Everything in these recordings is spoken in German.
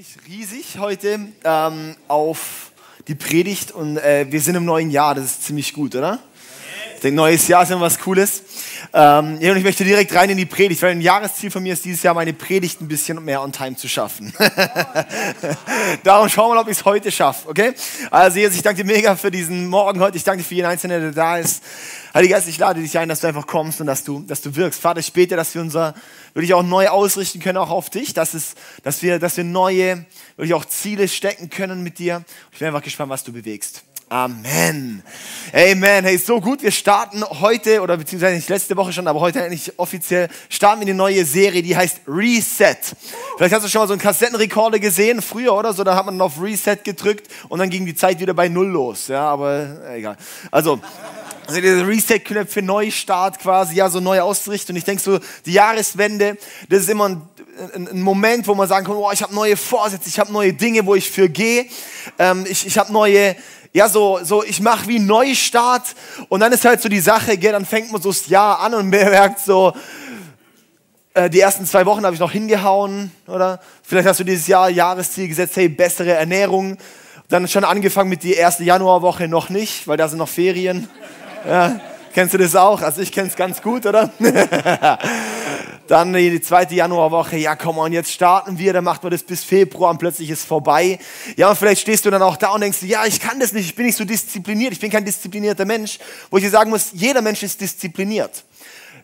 mich riesig heute ähm, auf die Predigt und äh, wir sind im neuen Jahr, das ist ziemlich gut, oder? Ich denke, neues Jahr ist immer was Cooles. Ähm, ja, und ich möchte direkt rein in die Predigt, weil ein Jahresziel von mir ist, dieses Jahr meine Predigt ein bisschen mehr on time zu schaffen. Darum schauen wir mal, ob ich es heute schaffe, okay? Also Jesus, ich danke dir mega für diesen Morgen heute. Ich danke dir für jeden Einzelnen, der da ist. Heiliger Geist, ich lade dich ein, dass du einfach kommst und dass du, dass du wirkst. Vater, ich bete, dass wir unser wirklich auch neu ausrichten können, auch auf dich, dass, es, dass, wir, dass wir neue, wirklich auch Ziele stecken können mit dir. Ich bin einfach gespannt, was du bewegst. Amen. Amen. Hey, so gut. Wir starten heute, oder beziehungsweise nicht letzte Woche schon, aber heute eigentlich offiziell, starten wir eine neue Serie, die heißt Reset. Vielleicht hast du schon mal so einen Kassettenrekorder gesehen, früher oder so, da hat man auf Reset gedrückt und dann ging die Zeit wieder bei Null los. Ja, aber egal. Also, also dieser Reset-Knopf für Neustart quasi, ja, so neu auszurichten. Und ich denke so, die Jahreswende, das ist immer ein, ein, ein Moment, wo man sagen kann, oh, ich habe neue Vorsätze, ich habe neue Dinge, wo ich für gehe. Ähm, ich ich habe neue ja, so, so ich mache wie Neustart und dann ist halt so die Sache, gell, dann fängt man so das Jahr an und merkt so, äh, die ersten zwei Wochen habe ich noch hingehauen, oder? Vielleicht hast du dieses Jahr Jahresziel gesetzt, hey, bessere Ernährung. Dann schon angefangen mit die erste Januarwoche noch nicht, weil da sind noch Ferien. Ja, kennst du das auch? Also ich kenne es ganz gut, oder? Dann die zweite Januarwoche, ja komm und jetzt starten wir, dann macht man das bis Februar und plötzlich ist vorbei. Ja, und vielleicht stehst du dann auch da und denkst, ja, ich kann das nicht, ich bin nicht so diszipliniert, ich bin kein disziplinierter Mensch. Wo ich dir sagen muss, jeder Mensch ist diszipliniert.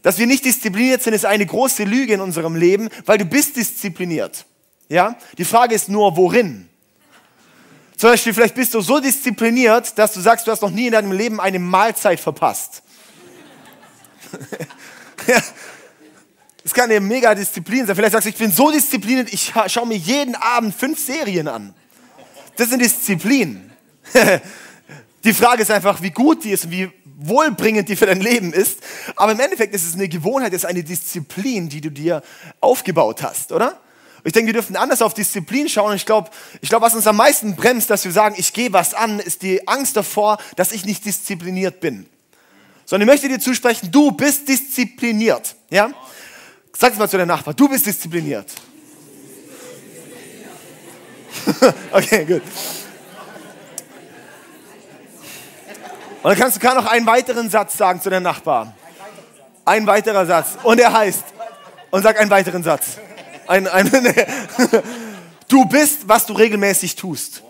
Dass wir nicht diszipliniert sind, ist eine große Lüge in unserem Leben, weil du bist diszipliniert. Ja? Die Frage ist nur, worin? Zum Beispiel, vielleicht bist du so diszipliniert, dass du sagst, du hast noch nie in deinem Leben eine Mahlzeit verpasst. ja, das kann eine mega Disziplin sein. Vielleicht sagst du, ich bin so diszipliniert, ich schaue mir jeden Abend fünf Serien an. Das sind Disziplin. die Frage ist einfach, wie gut die ist und wie wohlbringend die für dein Leben ist. Aber im Endeffekt ist es eine Gewohnheit, es ist eine Disziplin, die du dir aufgebaut hast, oder? Ich denke, wir dürfen anders auf Disziplin schauen. ich glaube, ich glaub, was uns am meisten bremst, dass wir sagen, ich gehe was an, ist die Angst davor, dass ich nicht diszipliniert bin. Sondern ich möchte dir zusprechen, du bist diszipliniert. Ja? Sag es mal zu deinem Nachbar, du bist diszipliniert. okay, gut. Und dann kannst du noch einen weiteren Satz sagen zu deinem Nachbar. Ein weiterer Satz. Und er heißt, und sag einen weiteren Satz. Ein, ein. Du bist, was du regelmäßig tust.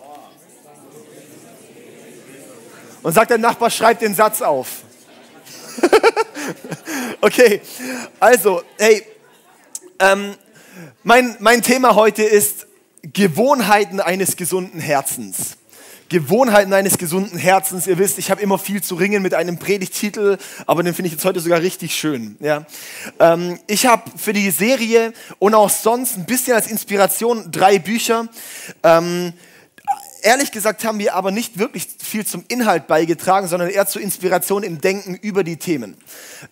Und sag deinem Nachbar, schreib den Satz auf. okay, also, hey, ähm, mein, mein Thema heute ist Gewohnheiten eines gesunden Herzens. Gewohnheiten eines gesunden Herzens. Ihr wisst, ich habe immer viel zu ringen mit einem Predigtitel, aber den finde ich jetzt heute sogar richtig schön. Ja. Ähm, ich habe für die Serie und auch sonst ein bisschen als Inspiration drei Bücher. Ähm, ehrlich gesagt haben wir aber nicht wirklich viel zum Inhalt beigetragen, sondern eher zur Inspiration im Denken über die Themen.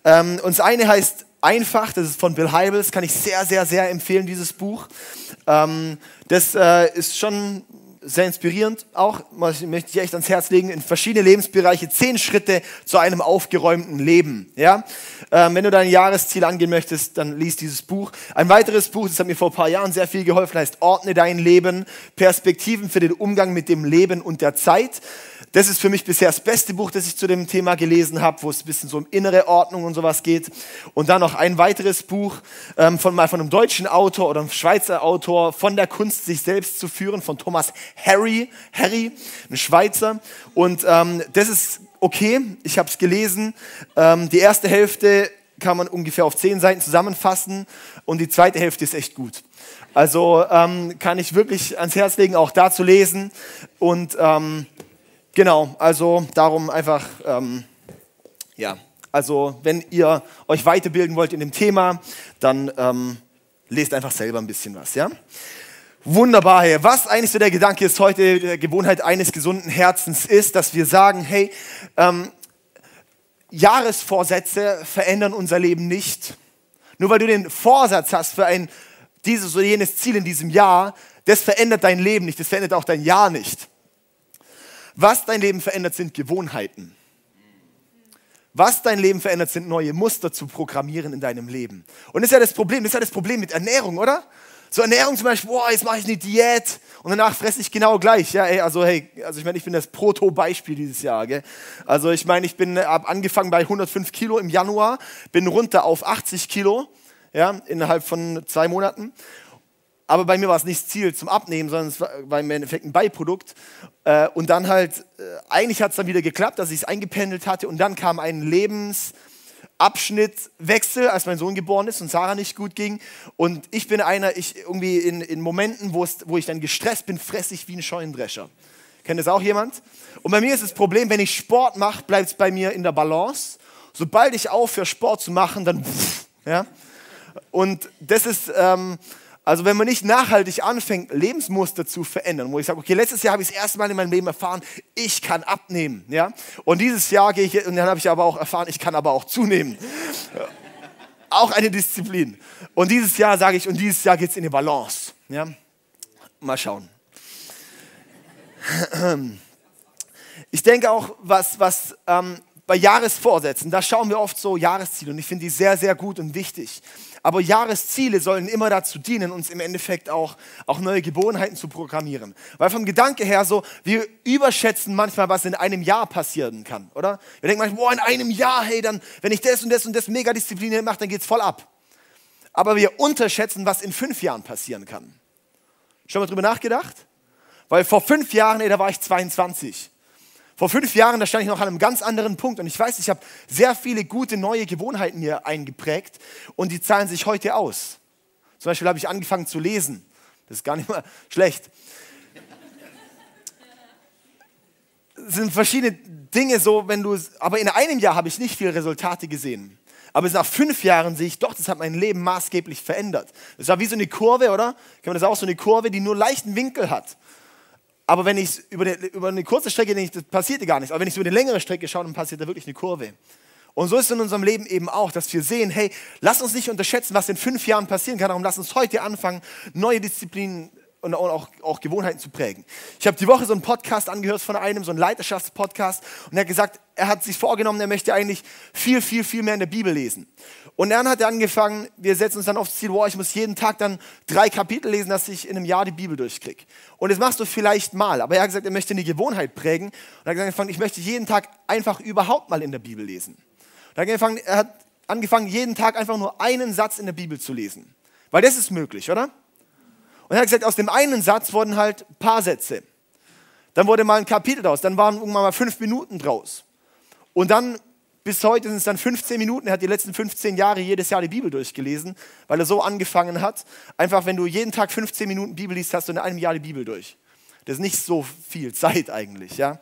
Ähm, und das eine heißt einfach, das ist von Bill Hybels, kann ich sehr, sehr, sehr empfehlen, dieses Buch. Ähm, das äh, ist schon sehr inspirierend auch, möchte ich echt ans Herz legen, in verschiedene Lebensbereiche, zehn Schritte zu einem aufgeräumten Leben. Ja? Ähm, wenn du dein Jahresziel angehen möchtest, dann liest dieses Buch. Ein weiteres Buch, das hat mir vor ein paar Jahren sehr viel geholfen, heißt Ordne dein Leben, Perspektiven für den Umgang mit dem Leben und der Zeit. Das ist für mich bisher das beste Buch, das ich zu dem Thema gelesen habe, wo es ein bisschen so um innere Ordnung und sowas geht. Und dann noch ein weiteres Buch ähm, von mal von einem deutschen Autor oder einem Schweizer Autor von der Kunst, sich selbst zu führen, von Thomas Harry, Harry, ein Schweizer. Und ähm, das ist okay. Ich habe es gelesen. Ähm, die erste Hälfte kann man ungefähr auf zehn Seiten zusammenfassen und die zweite Hälfte ist echt gut. Also ähm, kann ich wirklich ans Herz legen, auch da zu lesen und ähm, Genau, also darum einfach, ähm, ja, also wenn ihr euch weiterbilden wollt in dem Thema, dann ähm, lest einfach selber ein bisschen was, ja. Wunderbar, hey. was eigentlich so der Gedanke ist heute, der Gewohnheit eines gesunden Herzens ist, dass wir sagen, hey, ähm, Jahresvorsätze verändern unser Leben nicht. Nur weil du den Vorsatz hast für ein dieses oder jenes Ziel in diesem Jahr, das verändert dein Leben nicht, das verändert auch dein Jahr nicht. Was dein Leben verändert, sind Gewohnheiten. Was dein Leben verändert, sind neue Muster zu programmieren in deinem Leben. Und das ist ja das Problem, das ist ja das Problem mit Ernährung, oder? So Ernährung zum Beispiel, boah, jetzt mache ich eine Diät und danach fresse ich genau gleich. Ja, ey, also hey, also ich meine, ich bin das Proto-Beispiel dieses Jahr. Gell? Also ich meine, ich bin ab angefangen bei 105 Kilo im Januar, bin runter auf 80 Kilo, ja, innerhalb von zwei Monaten. Aber bei mir war es nicht das Ziel zum Abnehmen, sondern es war im Endeffekt ein Beiprodukt. Äh, und dann halt, äh, eigentlich hat es dann wieder geklappt, dass ich es eingependelt hatte. Und dann kam ein Lebensabschnittwechsel, als mein Sohn geboren ist und Sarah nicht gut ging. Und ich bin einer, ich irgendwie in, in Momenten, wo ich dann gestresst bin, fresse ich wie ein Scheunendrescher. Kennt das auch jemand? Und bei mir ist das Problem, wenn ich Sport mache, bleibt es bei mir in der Balance. Sobald ich aufhöre, Sport zu machen, dann ja. Und das ist... Ähm, also wenn man nicht nachhaltig anfängt, Lebensmuster zu verändern, wo ich sage, okay, letztes Jahr habe ich das erste Mal in meinem Leben erfahren, ich kann abnehmen, ja, und dieses Jahr gehe ich, und dann habe ich aber auch erfahren, ich kann aber auch zunehmen. auch eine Disziplin. Und dieses Jahr sage ich, und dieses Jahr geht es in die Balance, ja. Mal schauen. Ich denke auch, was, was ähm, bei Jahresvorsätzen, da schauen wir oft so Jahresziele und ich finde die sehr, sehr gut und wichtig. Aber Jahresziele sollen immer dazu dienen, uns im Endeffekt auch, auch neue Gewohnheiten zu programmieren. Weil vom Gedanke her so, wir überschätzen manchmal, was in einem Jahr passieren kann, oder? Wir denken manchmal, boah, in einem Jahr, hey, dann, wenn ich das und das und das mega diszipliniert mache, dann geht's voll ab. Aber wir unterschätzen, was in fünf Jahren passieren kann. Schon mal drüber nachgedacht? Weil vor fünf Jahren, ey, da war ich 22. Vor fünf Jahren, da stand ich noch an einem ganz anderen Punkt und ich weiß, ich habe sehr viele gute neue Gewohnheiten mir eingeprägt und die zahlen sich heute aus. Zum Beispiel habe ich angefangen zu lesen. Das ist gar nicht mal schlecht. Es sind verschiedene Dinge so, wenn du, aber in einem Jahr habe ich nicht viele Resultate gesehen. Aber nach fünf Jahren sehe ich doch, das hat mein Leben maßgeblich verändert. Das war wie so eine Kurve, oder? Kann man das auch so eine Kurve, die nur leichten Winkel hat. Aber wenn ich über, über eine kurze Strecke denke, passiert gar nichts. Aber wenn ich über eine längere Strecke schaue, dann passiert da wirklich eine Kurve. Und so ist es in unserem Leben eben auch, dass wir sehen, hey, lass uns nicht unterschätzen, was in fünf Jahren passieren kann. Darum lass uns heute anfangen, neue Disziplinen und auch, auch Gewohnheiten zu prägen. Ich habe die Woche so einen Podcast angehört von einem, so einen Leiterschaftspodcast, und er hat gesagt, er hat sich vorgenommen, er möchte eigentlich viel, viel, viel mehr in der Bibel lesen. Und dann hat er angefangen, wir setzen uns dann aufs Ziel, wow, ich muss jeden Tag dann drei Kapitel lesen, dass ich in einem Jahr die Bibel durchkriege. Und das machst du vielleicht mal, aber er hat gesagt, er möchte eine Gewohnheit prägen. Und er hat angefangen, ich möchte jeden Tag einfach überhaupt mal in der Bibel lesen. Und er hat angefangen, er hat angefangen, jeden Tag einfach nur einen Satz in der Bibel zu lesen. Weil das ist möglich, oder? Und er hat gesagt, aus dem einen Satz wurden halt ein paar Sätze. Dann wurde mal ein Kapitel draus, dann waren irgendwann mal fünf Minuten draus. Und dann, bis heute sind es dann 15 Minuten. Er hat die letzten 15 Jahre jedes Jahr die Bibel durchgelesen, weil er so angefangen hat. Einfach, wenn du jeden Tag 15 Minuten Bibel liest, hast du in einem Jahr die Bibel durch. Das ist nicht so viel Zeit eigentlich, ja.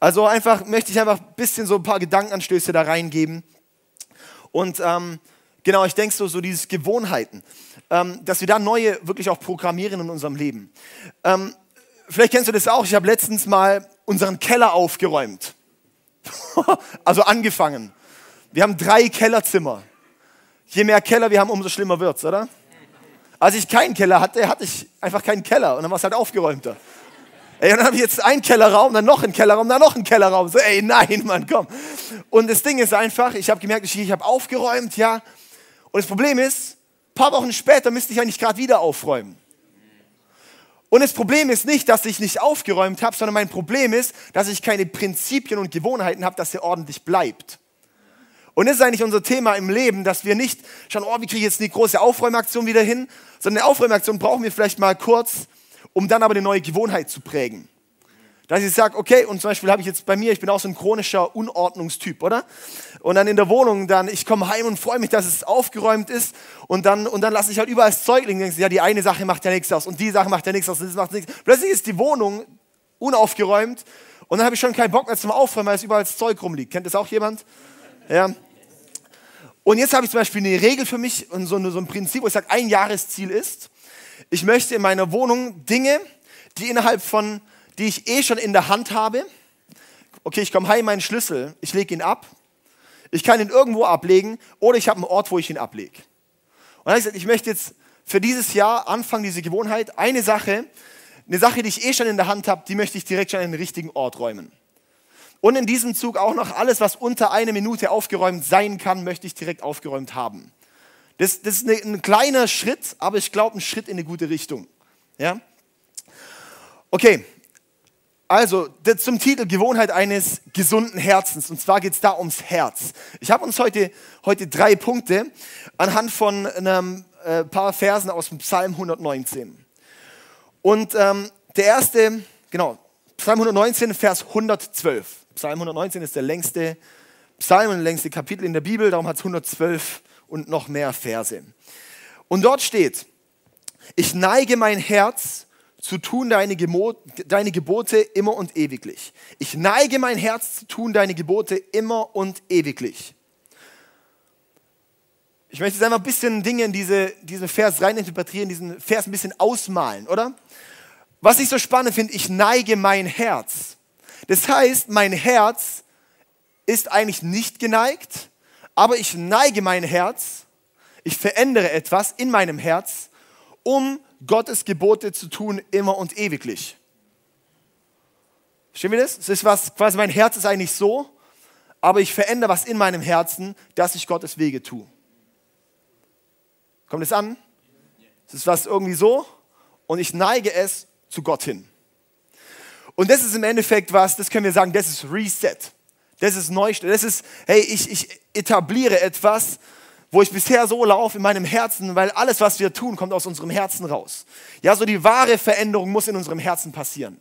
Also einfach möchte ich einfach ein bisschen so ein paar Gedankenanstöße da reingeben. Und ähm, genau, ich denke so, so diese Gewohnheiten ähm, dass wir da neue wirklich auch programmieren in unserem Leben. Ähm, vielleicht kennst du das auch. Ich habe letztens mal unseren Keller aufgeräumt. also angefangen. Wir haben drei Kellerzimmer. Je mehr Keller wir haben, umso schlimmer wird's, oder? Als ich keinen Keller hatte, hatte ich einfach keinen Keller und dann war es halt aufgeräumter. Ey, dann habe ich jetzt einen Kellerraum, dann noch einen Kellerraum, dann noch einen Kellerraum. So, ey, nein, Mann, komm. Und das Ding ist einfach, ich habe gemerkt, ich, ich habe aufgeräumt, ja. Und das Problem ist, paar Wochen später müsste ich eigentlich gerade wieder aufräumen. Und das Problem ist nicht, dass ich nicht aufgeräumt habe, sondern mein Problem ist, dass ich keine Prinzipien und Gewohnheiten habe, dass er ordentlich bleibt. Und das ist eigentlich unser Thema im Leben, dass wir nicht schauen, oh, wie kriege ich jetzt eine große Aufräumaktion wieder hin, sondern eine Aufräumaktion brauchen wir vielleicht mal kurz, um dann aber eine neue Gewohnheit zu prägen. Dass ich sage, okay, und zum Beispiel habe ich jetzt bei mir, ich bin auch so ein chronischer Unordnungstyp, oder? Und dann in der Wohnung, dann, ich komme heim und freue mich, dass es aufgeräumt ist. Und dann, und dann lasse ich halt überall das Zeug liegen. Ja, die eine Sache macht ja nichts aus und die Sache macht ja nichts aus und das macht nichts. Plötzlich ist die Wohnung unaufgeräumt und dann habe ich schon keinen Bock mehr zum Aufräumen, weil es überall das Zeug rumliegt. Kennt das auch jemand? Ja. Und jetzt habe ich zum Beispiel eine Regel für mich und so, so ein Prinzip, wo ich sage, ein Jahresziel ist, ich möchte in meiner Wohnung Dinge, die innerhalb von die ich eh schon in der Hand habe. Okay, ich komme heim, meinen Schlüssel, ich lege ihn ab. Ich kann ihn irgendwo ablegen oder ich habe einen Ort, wo ich ihn ablege. Und dann habe ich gesagt, ich möchte jetzt für dieses Jahr anfangen, diese Gewohnheit, eine Sache, eine Sache, die ich eh schon in der Hand habe, die möchte ich direkt schon an den richtigen Ort räumen. Und in diesem Zug auch noch alles, was unter einer Minute aufgeräumt sein kann, möchte ich direkt aufgeräumt haben. Das, das ist ein kleiner Schritt, aber ich glaube, ein Schritt in eine gute Richtung. Ja? Okay, also zum Titel Gewohnheit eines gesunden Herzens. Und zwar geht es da ums Herz. Ich habe uns heute, heute drei Punkte anhand von einem äh, paar Versen aus dem Psalm 119. Und ähm, der erste, genau, Psalm 119, Vers 112. Psalm 119 ist der längste Psalm und längste Kapitel in der Bibel, darum hat es 112 und noch mehr Verse. Und dort steht, ich neige mein Herz zu tun deine, deine Gebote immer und ewiglich. Ich neige mein Herz zu tun deine Gebote immer und ewiglich. Ich möchte jetzt einfach ein bisschen Dinge in diese, diesen Vers reininterpretieren, diesen Vers ein bisschen ausmalen, oder? Was ich so spannend finde, ich neige mein Herz. Das heißt, mein Herz ist eigentlich nicht geneigt, aber ich neige mein Herz, ich verändere etwas in meinem Herz, um Gottes Gebote zu tun, immer und ewiglich. Verstehen wir das? Es ist was, quasi mein Herz ist eigentlich so, aber ich verändere was in meinem Herzen, dass ich Gottes Wege tue. Kommt es an? Es ist was irgendwie so und ich neige es zu Gott hin. Und das ist im Endeffekt was, das können wir sagen, das ist Reset. Das ist Neustart. Das ist, hey, ich, ich etabliere etwas, wo ich bisher so laufe in meinem Herzen, weil alles, was wir tun, kommt aus unserem Herzen raus. Ja, so die wahre Veränderung muss in unserem Herzen passieren.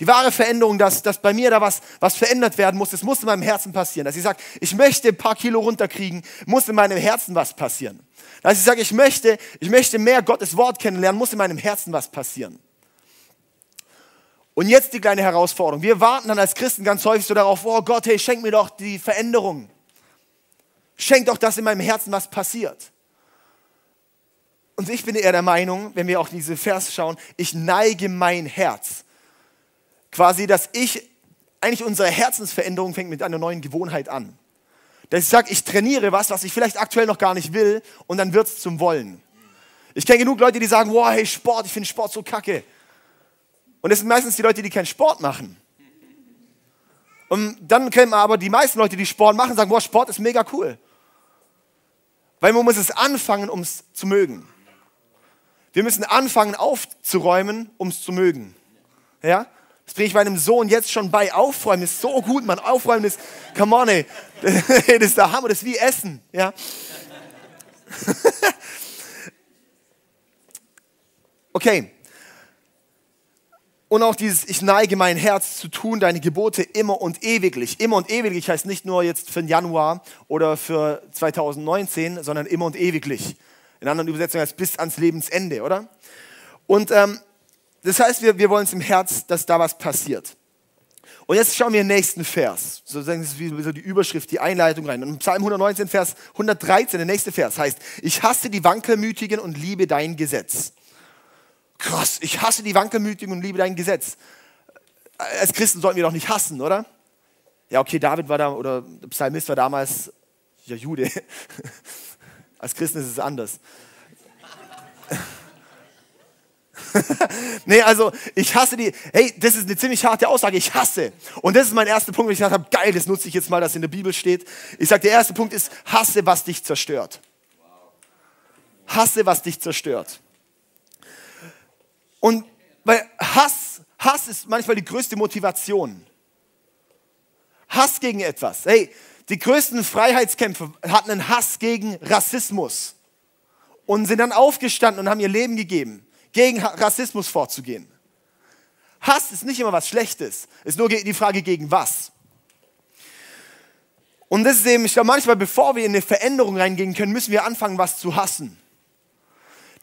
Die wahre Veränderung, dass, dass bei mir da was, was verändert werden muss, das muss in meinem Herzen passieren. Dass ich sage, ich möchte ein paar Kilo runterkriegen, muss in meinem Herzen was passieren. Dass ich sage, ich möchte, ich möchte mehr Gottes Wort kennenlernen, muss in meinem Herzen was passieren. Und jetzt die kleine Herausforderung. Wir warten dann als Christen ganz häufig so darauf, oh Gott, hey, schenk mir doch die Veränderung. Schenk doch, dass in meinem Herzen was passiert. Und ich bin eher der Meinung, wenn wir auch diese Vers schauen, ich neige mein Herz. Quasi, dass ich, eigentlich unsere Herzensveränderung fängt mit einer neuen Gewohnheit an. Dass ich sage, ich trainiere was, was ich vielleicht aktuell noch gar nicht will und dann wird es zum Wollen. Ich kenne genug Leute, die sagen, wow, hey, Sport, ich finde Sport so kacke. Und das sind meistens die Leute, die keinen Sport machen. Und dann kennen aber die meisten Leute, die Sport machen, sagen, boah, Sport ist mega cool. Weil man muss es anfangen, um es zu mögen. Wir müssen anfangen aufzuräumen, um es zu mögen. Ja? Das bringe ich meinem Sohn jetzt schon bei. Aufräumen ist so gut, man. Aufräumen ist, come on, ey. Das ist der Hammer, das ist wie Essen. Ja? Okay, und auch dieses, ich neige mein Herz zu tun, deine Gebote immer und ewiglich. Immer und ewiglich heißt nicht nur jetzt für den Januar oder für 2019, sondern immer und ewiglich. In anderen Übersetzungen heißt bis ans Lebensende, oder? Und ähm, das heißt, wir, wir wollen es im Herz, dass da was passiert. Und jetzt schauen wir den nächsten Vers. Sozusagen das ist wie so die Überschrift, die Einleitung rein. Und Psalm 119, Vers 113, der nächste Vers heißt, ich hasse die Wankelmütigen und liebe dein Gesetz krass, ich hasse die Wankelmütigen und liebe dein Gesetz. Als Christen sollten wir doch nicht hassen, oder? Ja, okay, David war da, oder der Psalmist war damals ja Jude. Als Christen ist es anders. nee, also ich hasse die. Hey, das ist eine ziemlich harte Aussage. Ich hasse. Und das ist mein erster Punkt, wo ich gesagt habe, geil, das nutze ich jetzt mal, dass in der Bibel steht. Ich sage, der erste Punkt ist, hasse, was dich zerstört. Hasse, was dich zerstört. Und weil Hass, Hass ist manchmal die größte Motivation. Hass gegen etwas. Hey, die größten Freiheitskämpfer hatten einen Hass gegen Rassismus und sind dann aufgestanden und haben ihr Leben gegeben, gegen Rassismus vorzugehen. Hass ist nicht immer was Schlechtes, ist nur die Frage gegen was. Und das ist eben, ich glaube, manchmal, bevor wir in eine Veränderung reingehen können, müssen wir anfangen, was zu hassen.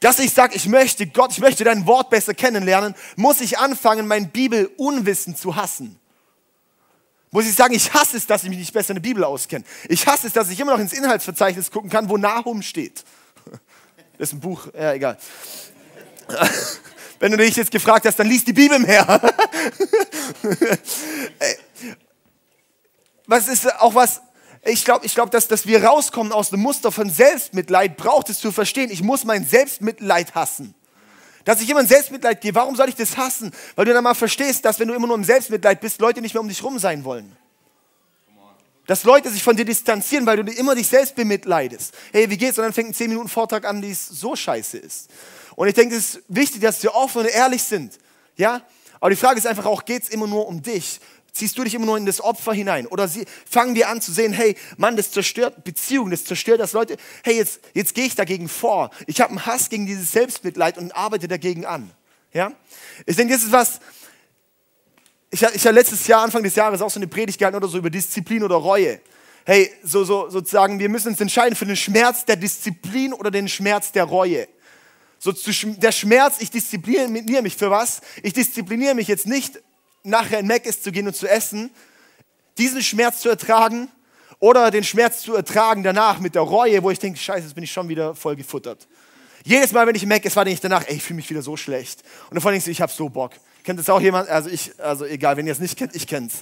Dass ich sage, ich möchte Gott, ich möchte dein Wort besser kennenlernen, muss ich anfangen, mein Bibelunwissen zu hassen. Muss ich sagen, ich hasse es, dass ich mich nicht besser in der Bibel auskenne. Ich hasse es, dass ich immer noch ins Inhaltsverzeichnis gucken kann, wo Nahum steht. Das ist ein Buch, ja, egal. Wenn du dich jetzt gefragt hast, dann liest die Bibel mehr. was ist auch was, ich glaube, ich glaub, dass, dass wir rauskommen aus dem Muster von Selbstmitleid, braucht es zu verstehen, ich muss mein Selbstmitleid hassen. Dass ich in Selbstmitleid gehe, warum soll ich das hassen? Weil du dann mal verstehst, dass wenn du immer nur im Selbstmitleid bist, Leute nicht mehr um dich rum sein wollen. Dass Leute sich von dir distanzieren, weil du immer dich selbst bemitleidest. Hey, wie geht's? Und dann fängt ein 10 Minuten Vortrag an, die so scheiße ist. Und ich denke, es ist wichtig, dass wir offen und ehrlich sind. Ja? Aber die Frage ist einfach auch, geht es immer nur um dich? Ziehst du dich immer nur in das Opfer hinein? Oder sie, fangen wir an zu sehen, hey, Mann, das zerstört Beziehungen, das zerstört das Leute. Hey, jetzt, jetzt gehe ich dagegen vor. Ich habe einen Hass gegen dieses Selbstmitleid und arbeite dagegen an. Ja? Ich denke, das ist was, ich, ich habe letztes Jahr, Anfang des Jahres, auch so eine Predigt gehalten oder so über Disziplin oder Reue. Hey, so, so, sozusagen, wir müssen uns entscheiden für den Schmerz der Disziplin oder den Schmerz der Reue. So der Schmerz, ich diszipliniere mich für was? Ich diszipliniere mich jetzt nicht, nachher in Mac zu gehen und zu essen, diesen Schmerz zu ertragen oder den Schmerz zu ertragen danach mit der Reue, wo ich denke, scheiße, jetzt bin ich schon wieder voll gefuttert. Jedes Mal, wenn ich Mac esse, war ich danach, ey, ich fühle mich wieder so schlecht. Und davon denkst du, ich habe so Bock. Kennt das auch jemand? Also ich, also egal, wenn ihr es nicht kennt, ich kenn's.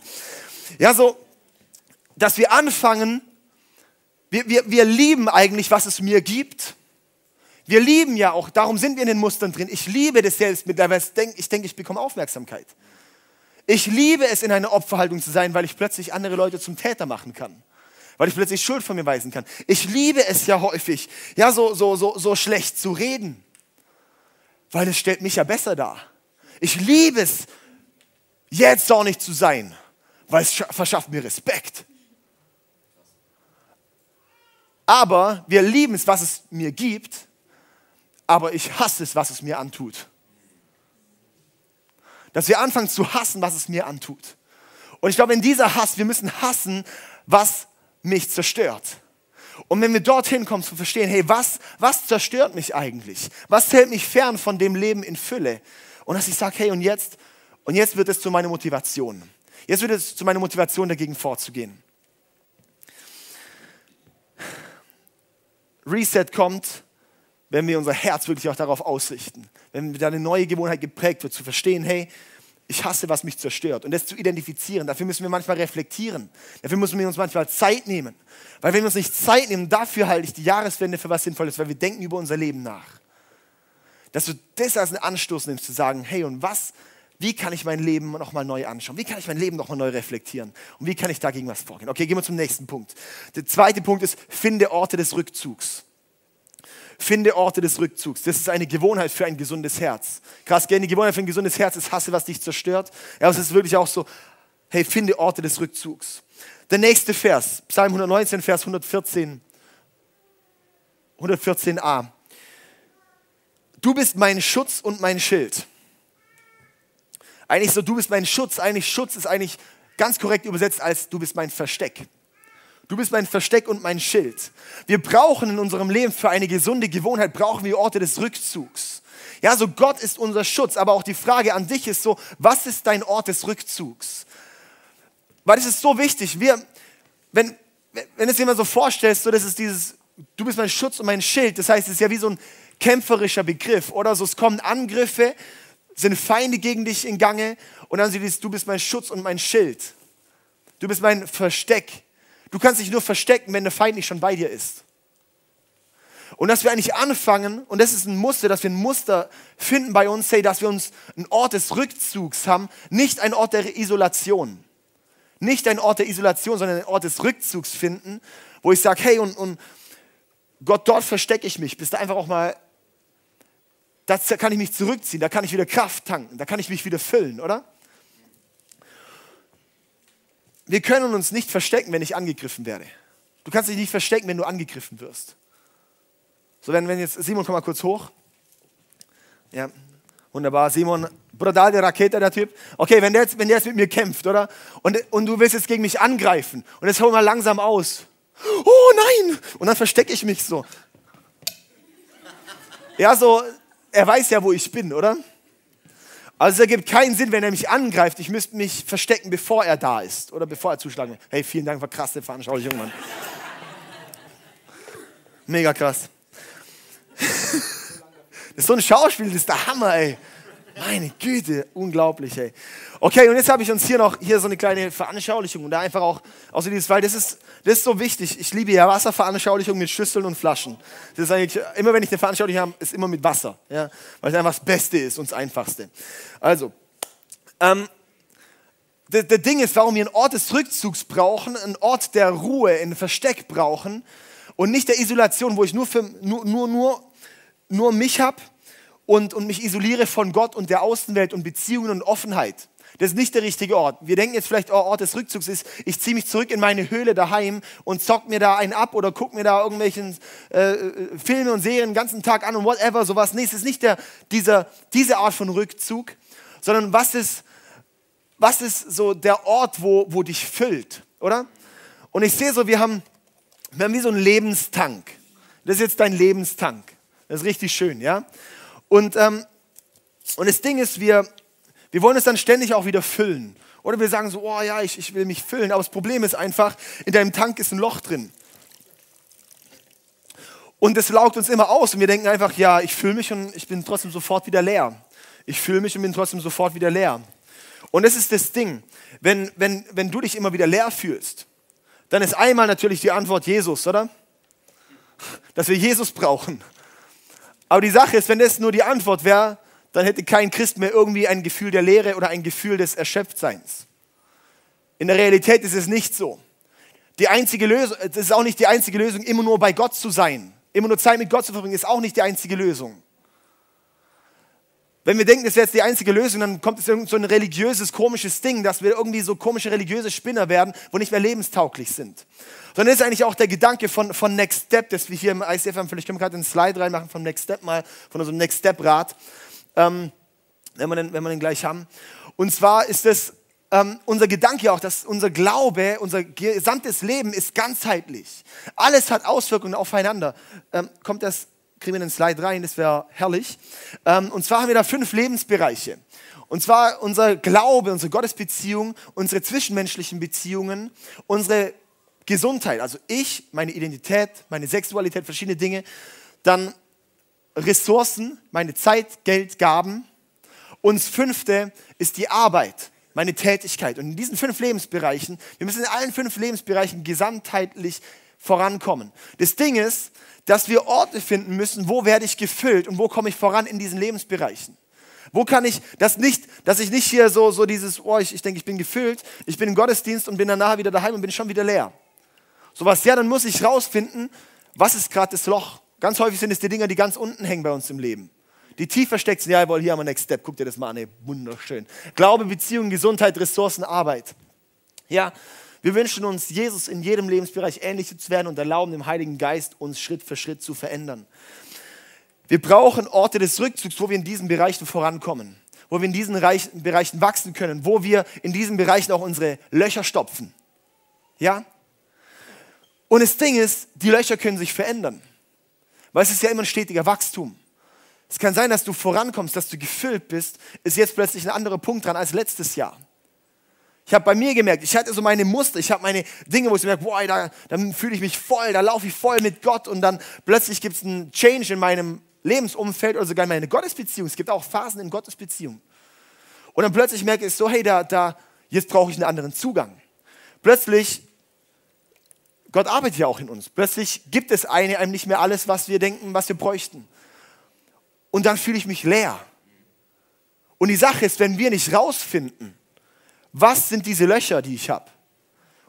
Ja, so, dass wir anfangen, wir, wir, wir lieben eigentlich, was es mir gibt wir lieben ja auch, darum sind wir in den Mustern drin. Ich liebe das selbst mit, weil ich denke, ich, denk, ich bekomme Aufmerksamkeit. Ich liebe es, in einer Opferhaltung zu sein, weil ich plötzlich andere Leute zum Täter machen kann. Weil ich plötzlich Schuld von mir weisen kann. Ich liebe es ja häufig, ja, so, so, so, so schlecht zu reden. Weil es stellt mich ja besser dar. Ich liebe es, jetzt auch nicht zu sein, weil es verschafft mir Respekt. Aber wir lieben es, was es mir gibt, aber ich hasse es, was es mir antut. Dass wir anfangen zu hassen, was es mir antut. Und ich glaube, in dieser Hass, wir müssen hassen, was mich zerstört. Und wenn wir dorthin kommen zu verstehen, hey, was, was zerstört mich eigentlich? Was hält mich fern von dem Leben in Fülle? Und dass ich sage, hey, und jetzt, und jetzt wird es zu meiner Motivation. Jetzt wird es zu meiner Motivation, dagegen vorzugehen. Reset kommt, wenn wir unser Herz wirklich auch darauf ausrichten, wenn da eine neue Gewohnheit geprägt wird, zu verstehen, hey, ich hasse, was mich zerstört. Und das zu identifizieren, dafür müssen wir manchmal reflektieren. Dafür müssen wir uns manchmal Zeit nehmen. Weil wenn wir uns nicht Zeit nehmen, dafür halte ich die Jahreswende für was Sinnvolles, weil wir denken über unser Leben nach. Dass du das als einen Anstoß nimmst, zu sagen, hey, und was, wie kann ich mein Leben nochmal neu anschauen? Wie kann ich mein Leben nochmal neu reflektieren? Und wie kann ich dagegen was vorgehen? Okay, gehen wir zum nächsten Punkt. Der zweite Punkt ist, finde Orte des Rückzugs. Finde Orte des Rückzugs. Das ist eine Gewohnheit für ein gesundes Herz. Krass, gell? Die Gewohnheit für ein gesundes Herz ist Hasse, was dich zerstört. Ja, aber es ist wirklich auch so, hey, finde Orte des Rückzugs. Der nächste Vers, Psalm 119, Vers 114, 114a. Du bist mein Schutz und mein Schild. Eigentlich so, du bist mein Schutz. Eigentlich Schutz ist eigentlich ganz korrekt übersetzt als du bist mein Versteck. Du bist mein Versteck und mein Schild. Wir brauchen in unserem Leben für eine gesunde Gewohnheit, brauchen wir Orte des Rückzugs. Ja, so Gott ist unser Schutz, aber auch die Frage an dich ist so, was ist dein Ort des Rückzugs? Weil es ist so wichtig, wir, wenn, wenn es dir mal so vorstellst, so das ist dieses, du bist mein Schutz und mein Schild, das heißt, es ist ja wie so ein kämpferischer Begriff oder so, es kommen Angriffe, sind Feinde gegen dich in Gange und dann siehst du, du bist mein Schutz und mein Schild. Du bist mein Versteck. Du kannst dich nur verstecken, wenn der Feind nicht schon bei dir ist. Und dass wir eigentlich anfangen, und das ist ein Muster, dass wir ein Muster finden bei uns, hey, dass wir uns einen Ort des Rückzugs haben, nicht ein Ort der Isolation. Nicht ein Ort der Isolation, sondern ein Ort des Rückzugs finden, wo ich sage, hey, und, und Gott, dort verstecke ich mich, bis da einfach auch mal, da kann ich mich zurückziehen, da kann ich wieder Kraft tanken, da kann ich mich wieder füllen, oder? Wir können uns nicht verstecken, wenn ich angegriffen werde. Du kannst dich nicht verstecken, wenn du angegriffen wirst. So, wenn, wenn jetzt, Simon, komm mal kurz hoch. Ja, wunderbar. Simon, brutale Rakete, der Typ. Okay, wenn der, jetzt, wenn der jetzt mit mir kämpft, oder? Und, und du willst jetzt gegen mich angreifen. Und jetzt hol mal langsam aus. Oh nein! Und dann verstecke ich mich so. Ja, so, er weiß ja, wo ich bin, oder? Also es ergibt keinen Sinn, wenn er mich angreift. Ich müsste mich verstecken, bevor er da ist oder bevor er zuschlagen will. Hey, vielen Dank für krasse Veranschaulichung, Mann. Mega krass. Das ist so ein Schauspiel, das ist der Hammer, ey. Meine Güte, unglaublich, ey. Okay, und jetzt habe ich uns hier noch hier so eine kleine Veranschaulichung und da einfach auch, außer dieses, weil das ist, das ist so wichtig. Ich liebe ja Wasserveranschaulichung mit Schüsseln und Flaschen. Das ist eigentlich, immer wenn ich eine Veranschaulichung habe, ist immer mit Wasser, ja, weil es einfach das Beste ist und das Einfachste. Also, ähm, der, der Ding ist, warum wir einen Ort des Rückzugs brauchen, einen Ort der Ruhe, ein Versteck brauchen und nicht der Isolation, wo ich nur, für, nur, nur, nur, nur mich habe und, und mich isoliere von Gott und der Außenwelt und Beziehungen und Offenheit. Das ist nicht der richtige Ort. Wir denken jetzt vielleicht, oh, Ort des Rückzugs ist, ich ziehe mich zurück in meine Höhle daheim und zock mir da einen ab oder guck mir da irgendwelchen äh, äh, Filme und Serien den ganzen Tag an und whatever, sowas. Nee, es ist nicht der, dieser, diese Art von Rückzug, sondern was ist, was ist so der Ort, wo, wo dich füllt, oder? Und ich sehe so, wir haben, wir haben wie so einen Lebenstank. Das ist jetzt dein Lebenstank. Das ist richtig schön, ja? Und, ähm, und das Ding ist, wir, wir wollen es dann ständig auch wieder füllen. Oder wir sagen so, oh ja, ich, ich will mich füllen. Aber das Problem ist einfach, in deinem Tank ist ein Loch drin. Und es laugt uns immer aus und wir denken einfach, ja, ich fühle mich und ich bin trotzdem sofort wieder leer. Ich fühle mich und bin trotzdem sofort wieder leer. Und das ist das Ding. Wenn, wenn, wenn du dich immer wieder leer fühlst, dann ist einmal natürlich die Antwort Jesus, oder? Dass wir Jesus brauchen. Aber die Sache ist, wenn das nur die Antwort wäre, dann hätte kein Christ mehr irgendwie ein Gefühl der Leere oder ein Gefühl des Erschöpftseins. In der Realität ist es nicht so. Die einzige Lösung, das ist auch nicht die einzige Lösung, immer nur bei Gott zu sein. Immer nur Zeit mit Gott zu verbringen, ist auch nicht die einzige Lösung. Wenn wir denken, das wäre jetzt die einzige Lösung, dann kommt es irgend so ein religiöses, komisches Ding, dass wir irgendwie so komische religiöse Spinner werden, wo nicht mehr lebenstauglich sind. Sondern das ist eigentlich auch der Gedanke von, von Next Step, dass wir hier im ICF haben, vielleicht können wir gerade einen Slide reinmachen vom Next Step mal, von unserem Next Step Rat ähm, wenn, wir den, wenn wir den gleich haben. Und zwar ist es ähm, unser Gedanke auch, dass unser Glaube, unser gesamtes Leben ist ganzheitlich. Alles hat Auswirkungen aufeinander. Ähm, kommt das, kriegen wir den Slide rein, das wäre herrlich. Ähm, und zwar haben wir da fünf Lebensbereiche. Und zwar unser Glaube, unsere Gottesbeziehung, unsere zwischenmenschlichen Beziehungen, unsere Gesundheit, also ich, meine Identität, meine Sexualität, verschiedene Dinge. Dann Ressourcen, meine Zeit, Geld, Gaben. Und das fünfte ist die Arbeit, meine Tätigkeit. Und in diesen fünf Lebensbereichen, wir müssen in allen fünf Lebensbereichen gesamtheitlich vorankommen. Das Ding ist, dass wir Orte finden müssen, wo werde ich gefüllt und wo komme ich voran in diesen Lebensbereichen. Wo kann ich das nicht, dass ich nicht hier so, so dieses, oh, ich, ich denke, ich bin gefüllt, ich bin im Gottesdienst und bin danach wieder daheim und bin schon wieder leer. Sowas, ja, dann muss ich rausfinden, was ist gerade das Loch? Ganz häufig sind es die Dinger, die ganz unten hängen bei uns im Leben. Die tief versteckt sind, ja, jawohl, hier haben wir Next Step, guck dir das mal an, ey, wunderschön. Glaube, Beziehung, Gesundheit, Ressourcen, Arbeit. Ja, wir wünschen uns, Jesus in jedem Lebensbereich ähnlich zu werden und erlauben dem Heiligen Geist, uns Schritt für Schritt zu verändern. Wir brauchen Orte des Rückzugs, wo wir in diesen Bereichen vorankommen, wo wir in diesen Bereichen wachsen können, wo wir in diesen Bereichen auch unsere Löcher stopfen. Ja? Und das Ding ist, die Löcher können sich verändern. Weil es ist ja immer ein stetiger Wachstum. Es kann sein, dass du vorankommst, dass du gefüllt bist, ist jetzt plötzlich ein anderer Punkt dran als letztes Jahr. Ich habe bei mir gemerkt, ich hatte so meine Muster, ich habe meine Dinge, wo ich merke, boah, da, dann fühle ich mich voll, da laufe ich voll mit Gott und dann plötzlich gibt es einen Change in meinem Lebensumfeld oder sogar in meine Gottesbeziehung. Es gibt auch Phasen in Gottesbeziehung. Und dann plötzlich merke ich so, hey, da, da, jetzt brauche ich einen anderen Zugang. Plötzlich Gott arbeitet ja auch in uns. Plötzlich gibt es eine, einem nicht mehr alles, was wir denken, was wir bräuchten. Und dann fühle ich mich leer. Und die Sache ist, wenn wir nicht rausfinden, was sind diese Löcher, die ich habe,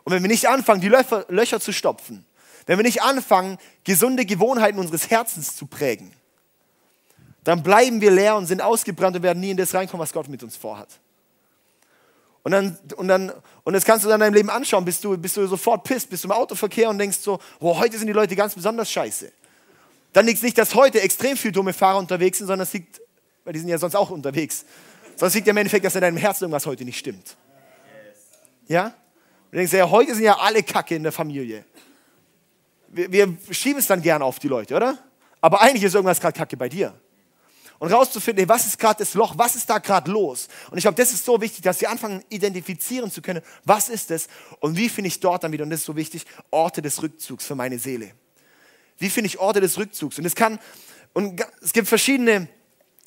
und wenn wir nicht anfangen, die Löcher, Löcher zu stopfen, wenn wir nicht anfangen, gesunde Gewohnheiten unseres Herzens zu prägen, dann bleiben wir leer und sind ausgebrannt und werden nie in das reinkommen, was Gott mit uns vorhat. Und dann, und dann, und das kannst du dann in deinem Leben anschauen, bist du, bist du sofort pisst, bist du im Autoverkehr und denkst so, oh, heute sind die Leute ganz besonders scheiße. Dann liegt es nicht, dass heute extrem viele dumme Fahrer unterwegs sind, sondern es liegt, weil die sind ja sonst auch unterwegs. Sonst liegt ja im Endeffekt, dass in deinem Herzen irgendwas heute nicht stimmt. Ja? Du denkst ja, heute sind ja alle Kacke in der Familie. Wir, wir schieben es dann gern auf die Leute, oder? Aber eigentlich ist irgendwas gerade Kacke bei dir und rauszufinden, was ist gerade das Loch, was ist da gerade los. Und ich glaube, das ist so wichtig, dass wir anfangen, identifizieren zu können, was ist es und wie finde ich dort dann wieder, und das ist so wichtig, Orte des Rückzugs für meine Seele. Wie finde ich Orte des Rückzugs? Und es kann, und es gibt verschiedene,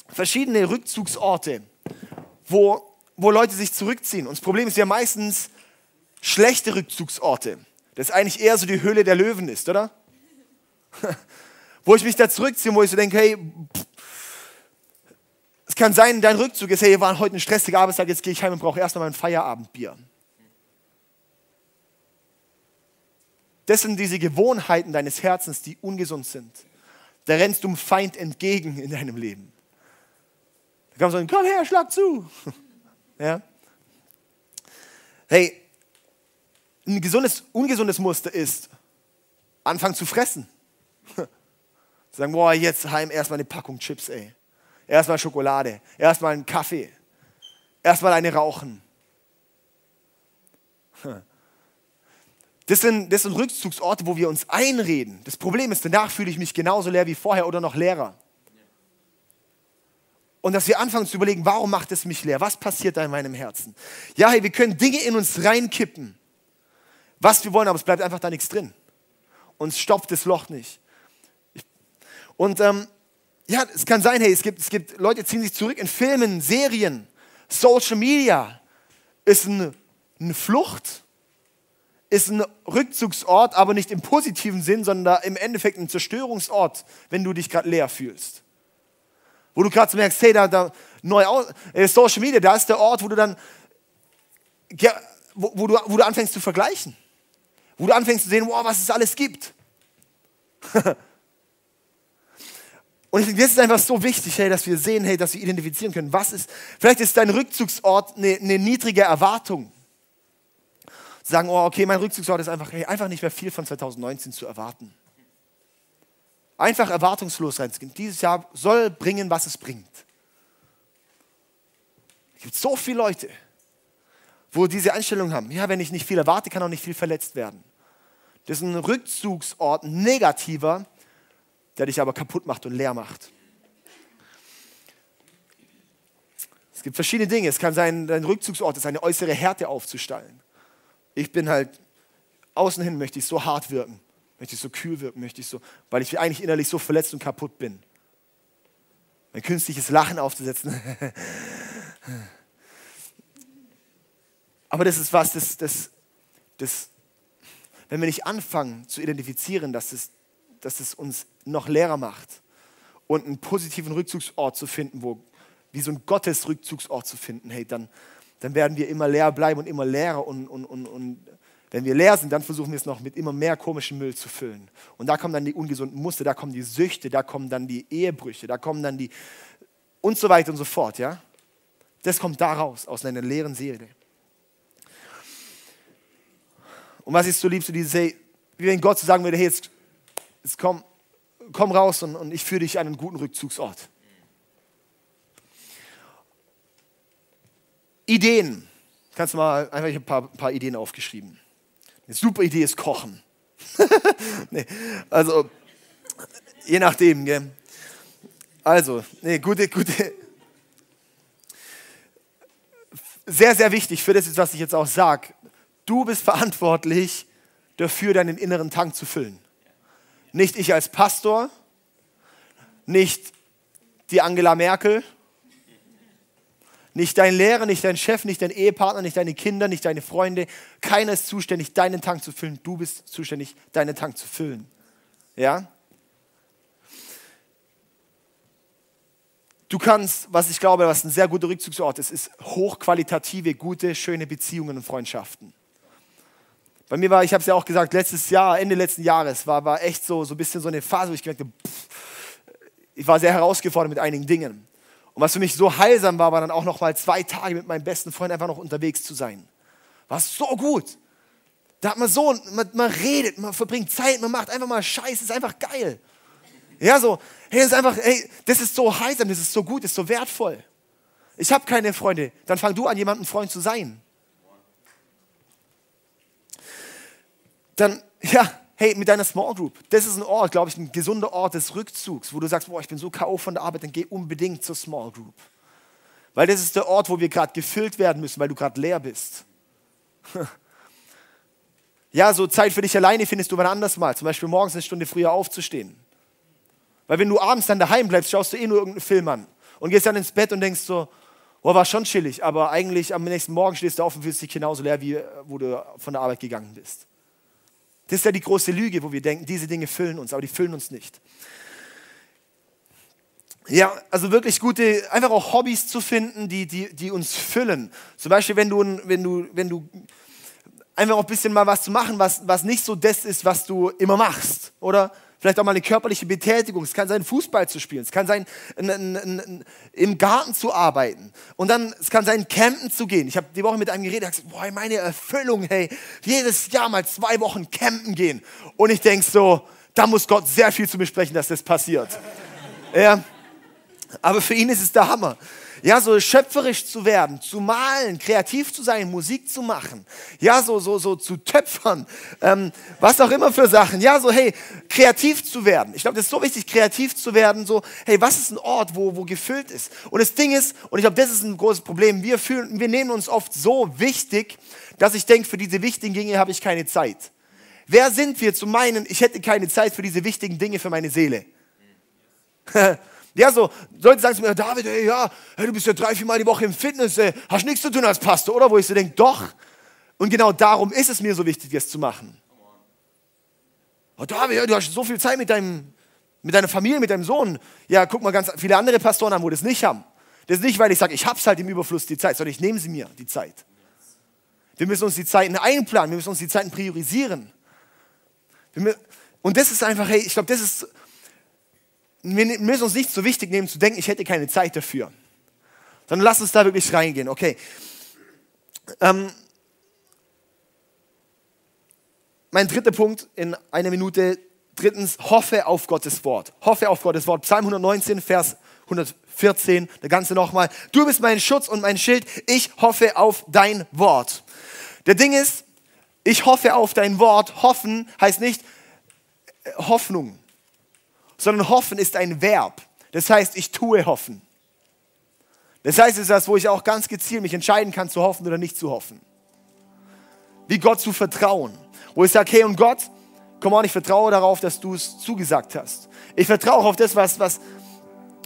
verschiedene Rückzugsorte, wo, wo Leute sich zurückziehen. Und das Problem ist ja meistens schlechte Rückzugsorte. Das ist eigentlich eher so die Höhle der Löwen ist, oder? wo ich mich da zurückziehe, wo ich so denke, hey, pff, es kann sein, dein Rückzug ist, hey, wir waren heute ein stressiger Arbeitstag, jetzt gehe ich heim und brauche erstmal mein Feierabendbier. Das sind diese Gewohnheiten deines Herzens, die ungesund sind. Da rennst du dem Feind entgegen in deinem Leben. Da kannst du sagen, komm her, schlag zu. Ja? Hey, ein gesundes, ungesundes Muster ist, anfangen zu fressen. Sagen, boah, jetzt heim erstmal eine Packung Chips, ey. Erstmal Schokolade, erstmal einen Kaffee, erstmal eine Rauchen. Das sind, das sind Rückzugsorte, wo wir uns einreden. Das Problem ist, danach fühle ich mich genauso leer wie vorher oder noch leerer. Und dass wir anfangen zu überlegen, warum macht es mich leer? Was passiert da in meinem Herzen? Ja, hey, wir können Dinge in uns reinkippen, was wir wollen, aber es bleibt einfach da nichts drin. Uns stopft das Loch nicht. Und ähm, ja, es kann sein, hey, es gibt, es gibt Leute, ziehen sich zurück in Filmen, Serien, Social Media ist eine, eine Flucht, ist ein Rückzugsort, aber nicht im positiven Sinn, sondern im Endeffekt ein Zerstörungsort, wenn du dich gerade leer fühlst. Wo du gerade merkst, hey, da, da neu aus, äh, Social Media, da ist der Ort, wo du dann, ja, wo, wo, du, wo du anfängst zu vergleichen. Wo du anfängst zu sehen, wow, was es alles gibt. Und ich denke, das ist einfach so wichtig, hey, dass wir sehen, hey, dass wir identifizieren können, was ist, vielleicht ist dein Rückzugsort eine, eine niedrige Erwartung. Sagen, oh, okay, mein Rückzugsort ist einfach, hey, einfach nicht mehr viel von 2019 zu erwarten. Einfach erwartungslos reinzugehen. Dieses Jahr soll bringen, was es bringt. Es gibt so viele Leute, wo diese Einstellung haben, ja, wenn ich nicht viel erwarte, kann auch nicht viel verletzt werden. Das ist ein Rückzugsort, negativer, der dich aber kaputt macht und leer macht. Es gibt verschiedene Dinge. Es kann sein, dein Rückzugsort ist eine äußere Härte aufzustellen. Ich bin halt, außen hin möchte ich so hart wirken, möchte ich so kühl wirken, möchte ich so, weil ich eigentlich innerlich so verletzt und kaputt bin. Mein künstliches Lachen aufzusetzen. Aber das ist was, das, das, das, wenn wir nicht anfangen zu identifizieren, dass es dass es uns noch leerer macht und einen positiven Rückzugsort zu finden, wo, wie so ein Gottesrückzugsort zu finden, hey, dann, dann werden wir immer leer bleiben und immer leerer und, und, und, und wenn wir leer sind, dann versuchen wir es noch mit immer mehr komischem Müll zu füllen. Und da kommen dann die ungesunden Muster, da kommen die Süchte, da kommen dann die Ehebrüche, da kommen dann die und so weiter und so fort, ja. Das kommt daraus, aus einer leeren Seele. Und was ist so lieb, dieses, hey, wie wenn Gott so sagen würde, hey, jetzt jetzt komm, komm raus und, und ich führe dich an einen guten Rückzugsort. Ideen. Kannst du mal einfach ein paar, paar Ideen aufgeschrieben. Eine super Idee ist Kochen. nee, also, je nachdem. Gell? Also, nee, gute, gute. Sehr, sehr wichtig für das, was ich jetzt auch sage. Du bist verantwortlich dafür, deinen inneren Tank zu füllen. Nicht ich als Pastor, nicht die Angela Merkel, nicht dein Lehrer, nicht dein Chef, nicht dein Ehepartner, nicht deine Kinder, nicht deine Freunde. Keiner ist zuständig, deinen Tank zu füllen. Du bist zuständig, deinen Tank zu füllen. Ja? Du kannst, was ich glaube, was ein sehr guter Rückzugsort ist, ist hochqualitative, gute, schöne Beziehungen und Freundschaften. Bei mir war, ich habe es ja auch gesagt, letztes Jahr, Ende letzten Jahres, war, war echt so, so ein bisschen so eine Phase, wo ich gemerkt habe, ich war sehr herausgefordert mit einigen Dingen. Und was für mich so heilsam war, war dann auch noch mal zwei Tage mit meinem besten Freund einfach noch unterwegs zu sein. War so gut. Da hat man so, man, man redet, man verbringt Zeit, man macht einfach mal Scheiß, ist einfach geil. Ja, so, hey, das ist einfach, hey, das ist so heilsam, das ist so gut, das ist so wertvoll. Ich habe keine Freunde, dann fang du an, jemanden Freund zu sein. dann, ja, hey, mit deiner Small Group, das ist ein Ort, glaube ich, ein gesunder Ort des Rückzugs, wo du sagst, boah, ich bin so K.O. von der Arbeit, dann geh unbedingt zur Small Group. Weil das ist der Ort, wo wir gerade gefüllt werden müssen, weil du gerade leer bist. Ja, so Zeit für dich alleine findest du wann anders mal. Zum Beispiel morgens eine Stunde früher aufzustehen. Weil wenn du abends dann daheim bleibst, schaust du eh nur irgendeinen Film an und gehst dann ins Bett und denkst so, oh, war schon chillig, aber eigentlich am nächsten Morgen stehst du auf und fühlst dich genauso leer, wie wo du von der Arbeit gegangen bist. Das ist ja die große Lüge, wo wir denken, diese Dinge füllen uns, aber die füllen uns nicht. Ja, also wirklich gute, einfach auch Hobbys zu finden, die, die, die uns füllen. Zum Beispiel, wenn du, wenn du, wenn du einfach auch ein bisschen mal was zu machen, was, was nicht so das ist, was du immer machst. Oder vielleicht auch mal eine körperliche Betätigung. Es kann sein, Fußball zu spielen. Es kann sein, in, in, in, im Garten zu arbeiten. Und dann, es kann sein, campen zu gehen. Ich habe die Woche mit einem geredet, gesagt, boah, meine Erfüllung, hey, jedes Jahr mal zwei Wochen campen gehen. Und ich denke so, da muss Gott sehr viel zu besprechen, dass das passiert. ja. Aber für ihn ist es der Hammer. Ja, so schöpferisch zu werden, zu malen, kreativ zu sein, Musik zu machen. Ja, so, so, so zu töpfern, ähm, was auch immer für Sachen. Ja, so, hey, kreativ zu werden. Ich glaube, das ist so wichtig, kreativ zu werden. So, hey, was ist ein Ort, wo, wo gefüllt ist? Und das Ding ist, und ich glaube, das ist ein großes Problem, wir, fühlen, wir nehmen uns oft so wichtig, dass ich denke, für diese wichtigen Dinge habe ich keine Zeit. Wer sind wir zu meinen, ich hätte keine Zeit für diese wichtigen Dinge für meine Seele? Ja, so, Leute sagen zu mir, David, ey, ja, du bist ja drei, vier Mal die Woche im Fitness, ey, hast nichts zu tun als Pastor, oder? Wo ich so denke, doch. Und genau darum ist es mir so wichtig, das zu machen. Oh, David, du hast so viel Zeit mit, deinem, mit deiner Familie, mit deinem Sohn. Ja, guck mal ganz viele andere Pastoren an, wo das nicht haben. Das ist nicht, weil ich sage, ich hab's halt im Überfluss die Zeit, sondern ich nehme sie mir, die Zeit. Wir müssen uns die Zeiten einplanen, wir müssen uns die Zeiten priorisieren. Und das ist einfach, hey, ich glaube, das ist wir müssen uns nicht so wichtig nehmen, zu denken, ich hätte keine Zeit dafür. Sondern lass uns da wirklich reingehen, okay. Ähm, mein dritter Punkt in einer Minute. Drittens, hoffe auf Gottes Wort. Hoffe auf Gottes Wort. Psalm 119, Vers 114, der ganze nochmal. Du bist mein Schutz und mein Schild. Ich hoffe auf dein Wort. Der Ding ist, ich hoffe auf dein Wort. Hoffen heißt nicht äh, Hoffnung sondern hoffen ist ein Verb. Das heißt, ich tue hoffen. Das heißt, es ist das, wo ich auch ganz gezielt mich entscheiden kann, zu hoffen oder nicht zu hoffen. Wie Gott zu vertrauen. Wo ich sage, hey und Gott, komm on, ich vertraue darauf, dass du es zugesagt hast. Ich vertraue auf das, was, was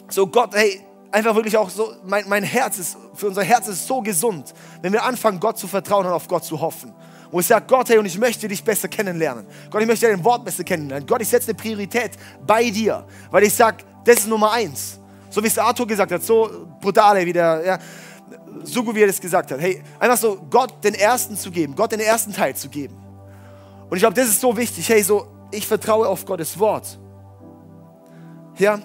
so Gott, hey, einfach wirklich auch so, mein, mein Herz ist, für unser Herz ist so gesund, wenn wir anfangen, Gott zu vertrauen und auf Gott zu hoffen wo ich sage, Gott, hey, und ich möchte dich besser kennenlernen. Gott, ich möchte dein Wort besser kennenlernen. Gott, ich setze eine Priorität bei dir, weil ich sage, das ist Nummer eins. So wie es Arthur gesagt hat, so brutal, wie der, ja, so gut wie er das gesagt hat. Hey, einfach so Gott den ersten zu geben, Gott den ersten Teil zu geben. Und ich glaube, das ist so wichtig. Hey, so, ich vertraue auf Gottes Wort. Ja,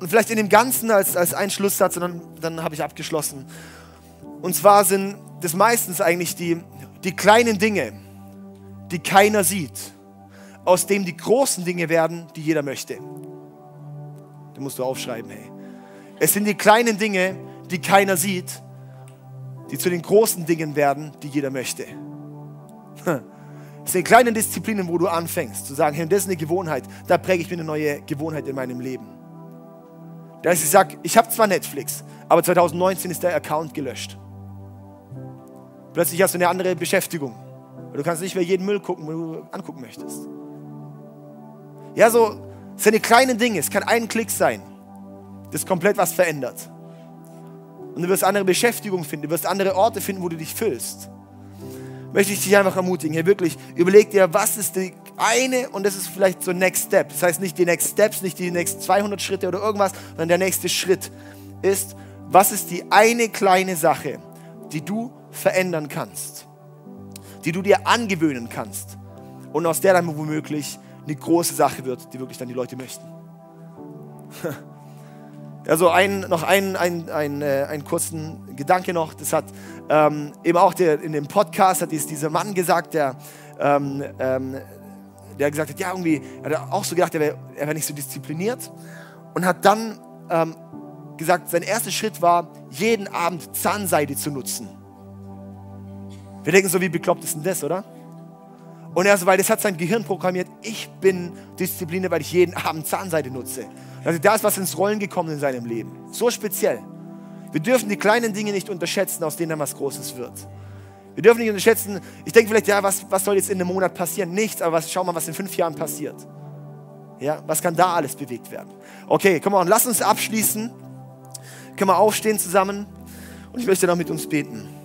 Und vielleicht in dem Ganzen als, als ein Schlusssatz, und dann, dann habe ich abgeschlossen. Und zwar sind das meistens eigentlich die, die kleinen Dinge, die keiner sieht, aus dem die großen Dinge werden, die jeder möchte. Da musst du aufschreiben, hey. Es sind die kleinen Dinge, die keiner sieht, die zu den großen Dingen werden, die jeder möchte. Es sind kleine Disziplinen, wo du anfängst zu sagen, hey, das ist eine Gewohnheit, da präge ich mir eine neue Gewohnheit in meinem Leben. Da ist ich sage, ich habe zwar Netflix, aber 2019 ist der Account gelöscht. Plötzlich hast du eine andere Beschäftigung. Du kannst nicht mehr jeden Müll gucken, wo du angucken möchtest. Ja, so sind die kleinen Dinge. Es kann ein Klick sein, das komplett was verändert. Und du wirst andere Beschäftigung finden, du wirst andere Orte finden, wo du dich füllst. Möchte ich dich einfach ermutigen, hier wirklich, überleg dir, was ist die eine und das ist vielleicht so Next Step. Das heißt nicht die Next Steps, nicht die Next 200 Schritte oder irgendwas, sondern der nächste Schritt ist, was ist die eine kleine Sache, die du verändern kannst, die du dir angewöhnen kannst und aus der dann womöglich eine große Sache wird, die wirklich dann die Leute möchten. Also ein, noch einen, ein, ein, äh, einen kurzen Gedanke noch. Das hat ähm, eben auch der, in dem Podcast hat dieser Mann gesagt, der ähm, ähm, der gesagt hat, ja, irgendwie, hat er auch so gedacht, er wäre wär nicht so diszipliniert und hat dann ähm, gesagt, sein erster Schritt war, jeden Abend Zahnseide zu nutzen. Wir denken so, wie bekloppt ist denn das, oder? Und er so, weil das hat sein Gehirn programmiert, ich bin diszipliniert, weil ich jeden Abend Zahnseide nutze. Also da ist was ins Rollen gekommen in seinem Leben. So speziell. Wir dürfen die kleinen Dinge nicht unterschätzen, aus denen dann was Großes wird. Wir dürfen nicht unterschätzen, ich denke vielleicht, ja, was, was soll jetzt in einem Monat passieren? Nichts, aber was, schau mal, was in fünf Jahren passiert. Ja, was kann da alles bewegt werden? Okay, komm mal, lass uns abschließen. Können wir aufstehen zusammen und ich möchte noch mit uns beten.